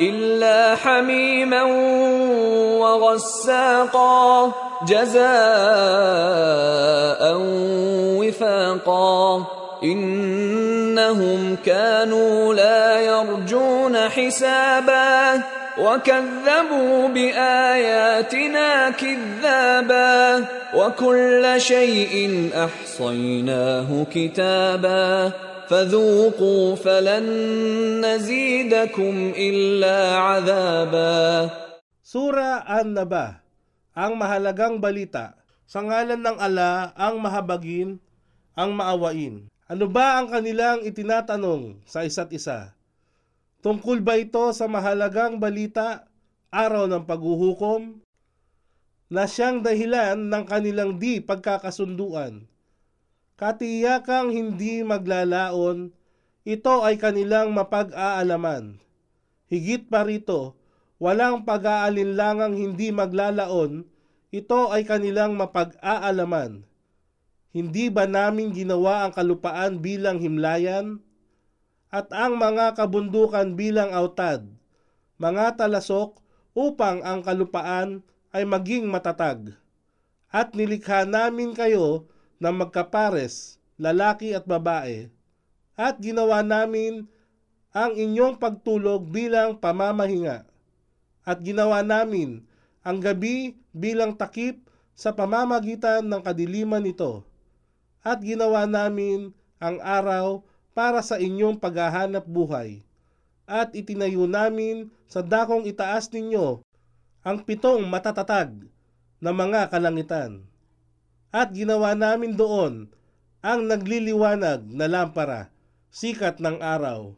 إلا حميما وغساقا جزاء وفاقا. إنهم كانوا لا يرجون حسابا وكذبوا بآياتنا كذابا. وكل شيء أحصيناه كتابا. فذوقوا فلن نزيدكم الا عذابا Sura An-Naba, ang mahalagang balita. Sa ngalan ng ala, ang mahabagin, ang maawain. Ano ba ang kanilang itinatanong sa isa't isa? Tungkol ba ito sa mahalagang balita, araw ng paghuhukom, na siyang dahilan ng kanilang di pagkakasunduan? Katiyakang hindi maglalaon, ito ay kanilang mapag-aalaman. Higit pa rito, walang pag-aalinlangang hindi maglalaon, ito ay kanilang mapag-aalaman. Hindi ba namin ginawa ang kalupaan bilang himlayan? At ang mga kabundukan bilang autad, mga talasok upang ang kalupaan ay maging matatag. At nilikha namin kayo na magkapares, lalaki at babae. At ginawa namin ang inyong pagtulog bilang pamamahinga. At ginawa namin ang gabi bilang takip sa pamamagitan ng kadiliman nito. At ginawa namin ang araw para sa inyong paghahanap buhay. At itinayo namin sa dakong itaas ninyo ang pitong matatatag na mga kalangitan. At ginawa namin doon ang nagliliwanag na lampara, sikat ng araw.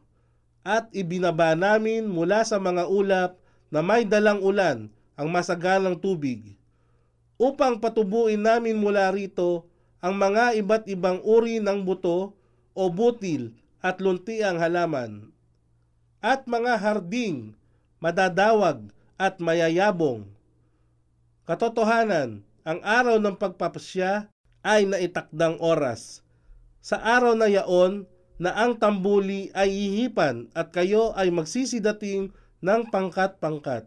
At ibinaba namin mula sa mga ulap na may dalang ulan ang masagalang tubig, upang patubuin namin mula rito ang mga iba't ibang uri ng buto o butil at luntiang halaman, at mga harding, madadawag at mayayabong. Katotohanan, ang araw ng pagpapasya ay naitakdang oras. Sa araw na yaon na ang tambuli ay ihipan at kayo ay magsisidating ng pangkat-pangkat.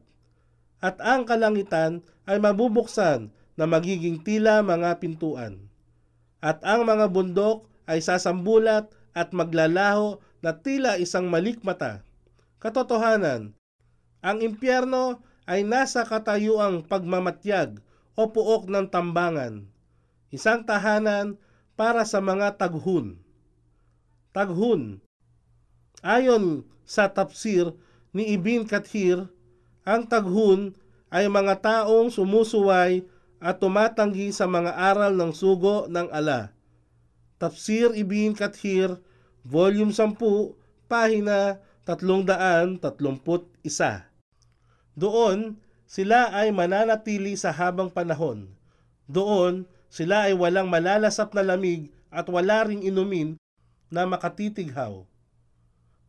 At ang kalangitan ay mabubuksan na magiging tila mga pintuan. At ang mga bundok ay sasambulat at maglalaho na tila isang malikmata. Katotohanan, ang impyerno ay nasa katayuang pagmamatyag o puok ng tambangan, isang tahanan para sa mga taghun. Taghun. Ayon sa tafsir ni Ibn Kathir, ang taghun ay mga taong sumusuway at tumatanggi sa mga aral ng sugo ng ala. Tafsir Ibn Kathir, Volume 10, Pahina 331. Doon, sila ay mananatili sa habang panahon. Doon, sila ay walang malalasap na lamig at wala ring inumin na makatitighaw.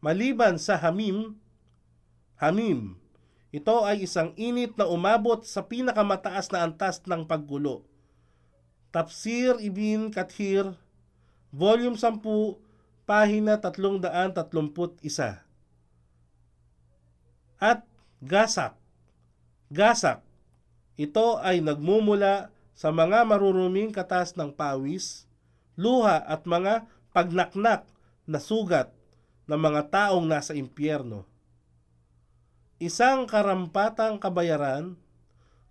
Maliban sa Hamim, Hamim, ito ay isang init na umabot sa pinakamataas na antas ng paggulo. Tafsir Ibn Kathir, Volume 10, Pahina 331. At Gasak. Gasak. Ito ay nagmumula sa mga maruruming katas ng pawis, luha at mga pagnaknak na sugat ng mga taong nasa impyerno isang karampatang kabayaran,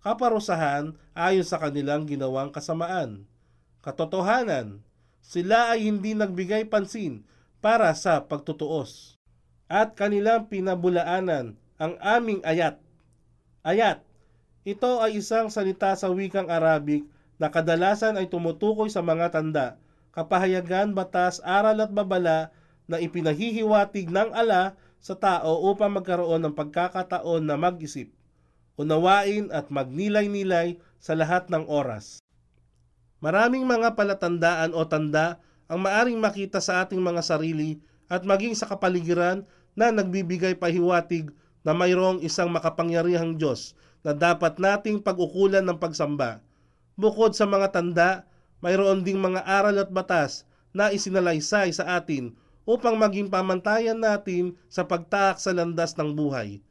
kaparusahan ayon sa kanilang ginawang kasamaan. Katotohanan, sila ay hindi nagbigay pansin para sa pagtutuos at kanilang pinabulaanan ang aming ayat. Ayat, ito ay isang salita sa wikang Arabic na kadalasan ay tumutukoy sa mga tanda, kapahayagan, batas, aral at babala na ipinahihiwatig ng ala sa tao upang magkaroon ng pagkakataon na mag-isip, unawain at magnilay-nilay sa lahat ng oras. Maraming mga palatandaan o tanda ang maaring makita sa ating mga sarili at maging sa kapaligiran na nagbibigay pahiwatig na mayroong isang makapangyarihang Diyos na dapat nating pag-ukulan ng pagsamba. Bukod sa mga tanda, mayroon ding mga aral at batas na isinalaysay sa atin upang maging pamantayan natin sa pagtaak sa landas ng buhay.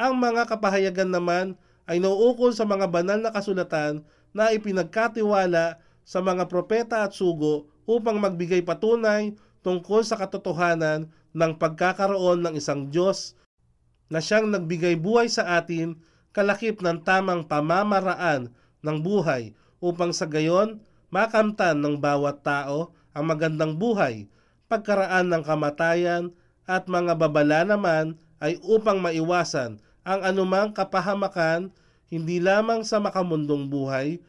Ang mga kapahayagan naman ay nauukol sa mga banal na kasulatan na ipinagkatiwala sa mga propeta at sugo upang magbigay patunay tungkol sa katotohanan ng pagkakaroon ng isang Diyos na siyang nagbigay buhay sa atin kalakip ng tamang pamamaraan ng buhay upang sa gayon makamtan ng bawat tao ang magandang buhay pagkaraan ng kamatayan at mga babala naman ay upang maiwasan ang anumang kapahamakan hindi lamang sa makamundong buhay,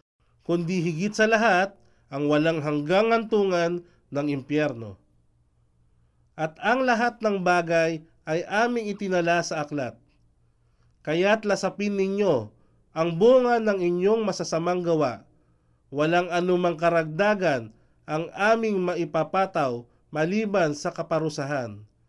kundi higit sa lahat ang walang hanggang antungan ng impyerno. At ang lahat ng bagay ay aming itinala sa aklat. Kaya't lasapin ninyo ang bunga ng inyong masasamang gawa. Walang anumang karagdagan ang aming maipapataw maliban sa kaparusahan.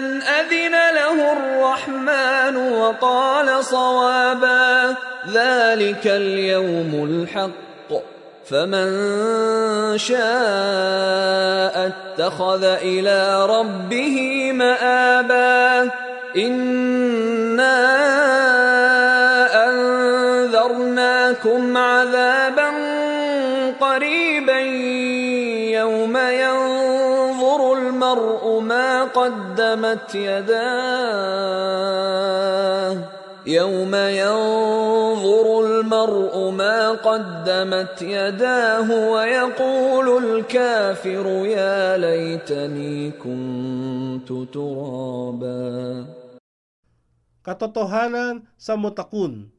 من أذن له الرحمن وقال صوابا ذلك اليوم الحق فمن شاء اتخذ إلى ربه مآبا إنا أنذرناكم عذابا المرء ما قدمت يداه. يوم ينظر المرء ما قدمت يداه ويقول الكافر يا ليتني كنت ترابا. Katotohanan sa mutakun.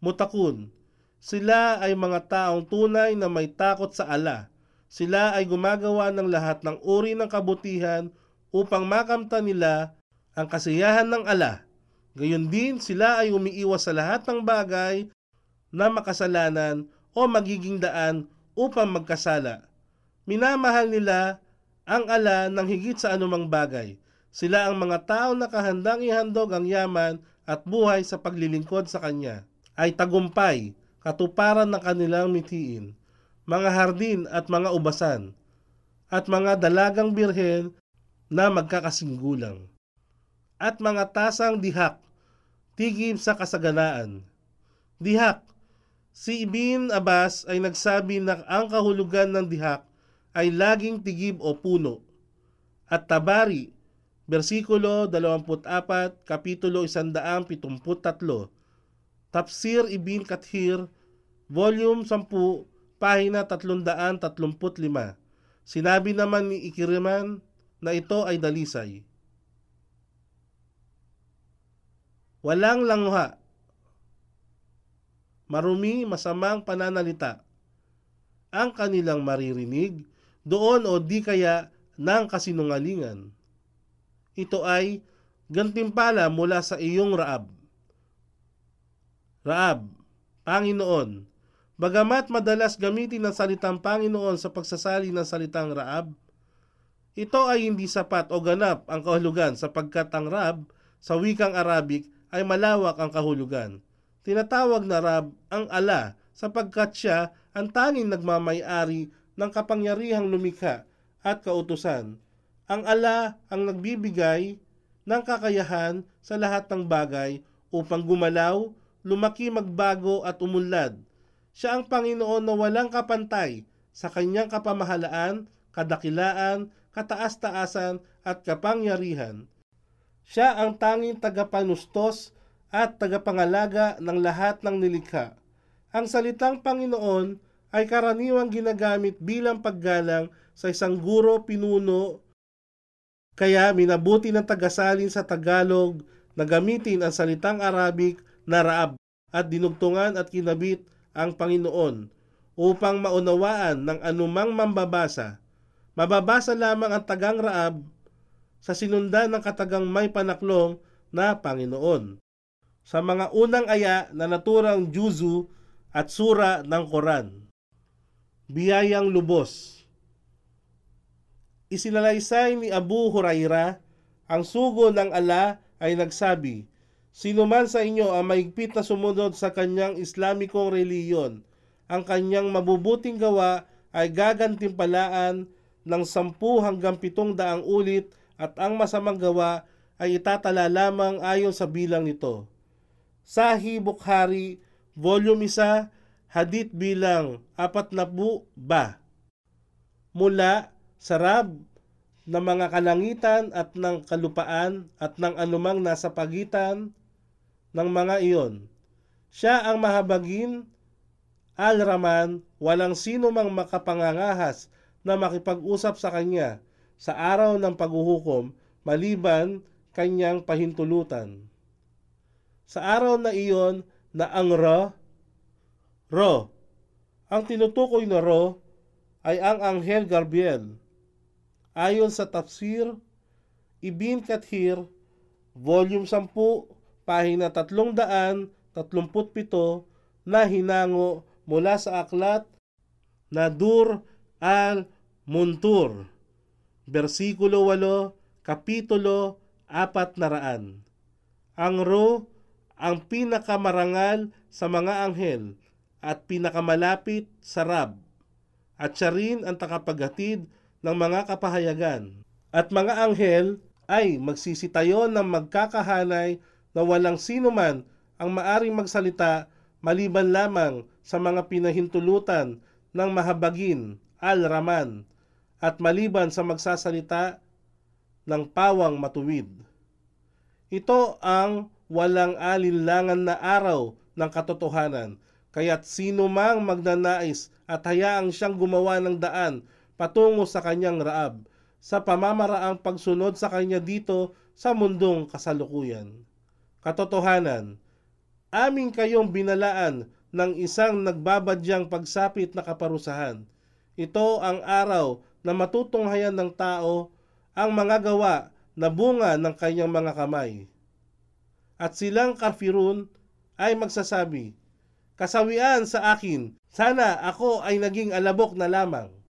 Mutakun. Sila ay mga taong tunay na may takot sa ala. Sila ay gumagawa ng lahat ng uri ng kabutihan upang makamta nila ang kasiyahan ng ala. Gayon din sila ay umiiwas sa lahat ng bagay na makasalanan o magiging daan upang magkasala. Minamahal nila ang ala ng higit sa anumang bagay. Sila ang mga tao na kahandang ihandog ang yaman at buhay sa paglilingkod sa Kanya. Ay tagumpay, katuparan ng kanilang mitiin, mga hardin at mga ubasan, at mga dalagang birhen na magkakasinggulang, at mga tasang dihak, tigib sa kasaganaan. Dihak, si Ibn Abbas ay nagsabi na ang kahulugan ng dihak ay laging tigib o puno. At Tabari, versikulo 24, kapitulo 173, Tafsir Ibn Kathir, volume 10, pahina 335. Sinabi naman ni Ikiriman na ito ay dalisay. Walang langha. Marumi, masamang pananalita. Ang kanilang maririnig doon o di kaya ng kasinungalingan. Ito ay gantimpala mula sa iyong Raab. Raab, Panginoon, bagamat madalas gamitin ang salitang Panginoon sa pagsasali ng salitang Raab, ito ay hindi sapat o ganap ang kahulugan sapagkat ang Rab sa wikang Arabic ay malawak ang kahulugan. Tinatawag na Rab ang ala sapagkat siya ang tanging nagmamayari ng kapangyarihang lumikha at kautusan. Ang ala ang nagbibigay ng kakayahan sa lahat ng bagay upang gumalaw, lumaki, magbago at umunlad. Siya ang Panginoon na walang kapantay sa kanyang kapamahalaan, kadakilaan, kataas-taasan at kapangyarihan. Siya ang tanging tagapanustos at tagapangalaga ng lahat ng nilikha. Ang salitang Panginoon ay karaniwang ginagamit bilang paggalang sa isang guro pinuno kaya minabuti ng tagasalin sa Tagalog na gamitin ang salitang Arabic na Raab at dinugtungan at kinabit ang Panginoon upang maunawaan ng anumang mambabasa Mababasa lamang ang tagang Raab sa sinundan ng katagang may panaklong na Panginoon. Sa mga unang aya na naturang Juzu at sura ng Koran. Biyayang lubos. Isinalaysay ni Abu Huraira ang sugo ng ala ay nagsabi, Sino man sa inyo ang maigpit na sumunod sa kanyang Islamikong reliyon, ang kanyang mabubuting gawa ay gagantimpalaan ng 10 hanggang 700 ulit at ang masamang gawa ay itatala lamang ayon sa bilang nito. Sahi Bukhari, Volume 1, Hadith bilang 40 ba. Mula sa Rab ng mga kalangitan at ng kalupaan at ng anumang nasa pagitan ng mga iyon. Siya ang mahabagin, Al-Raman, walang sino mang makapangangahas na makipag-usap sa kanya sa araw ng paghuhukom maliban kanyang pahintulutan. Sa araw na iyon na ang Ra, Ro, ang tinutukoy na Ro ay ang Anghel Gabriel. Ayon sa Tafsir, Ibn Kathir, Volume 10, pahina 337 na hinango mula sa aklat na Dur al Muntur, versikulo 8, kapitulo 400. Ang Ro, ang pinakamarangal sa mga anghel at pinakamalapit sa Rab, at siya rin ang takapaghatid ng mga kapahayagan. At mga anghel ay magsisitayo ng magkakahanay na walang sino man ang maaring magsalita maliban lamang sa mga pinahintulutan ng mahabagin, al-Raman, at maliban sa magsasalita ng pawang matuwid. Ito ang walang alinlangan na araw ng katotohanan, kaya't sino mang magnanais at hayaang siyang gumawa ng daan patungo sa kanyang raab, sa pamamaraang pagsunod sa kanya dito sa mundong kasalukuyan. Katotohanan, amin kayong binalaan ng isang nagbabadyang pagsapit na kaparusahan. Ito ang araw na matutunghayan ng tao ang mga gawa na bunga ng kanyang mga kamay. At silang kafirun ay magsasabi, Kasawian sa akin, sana ako ay naging alabok na lamang.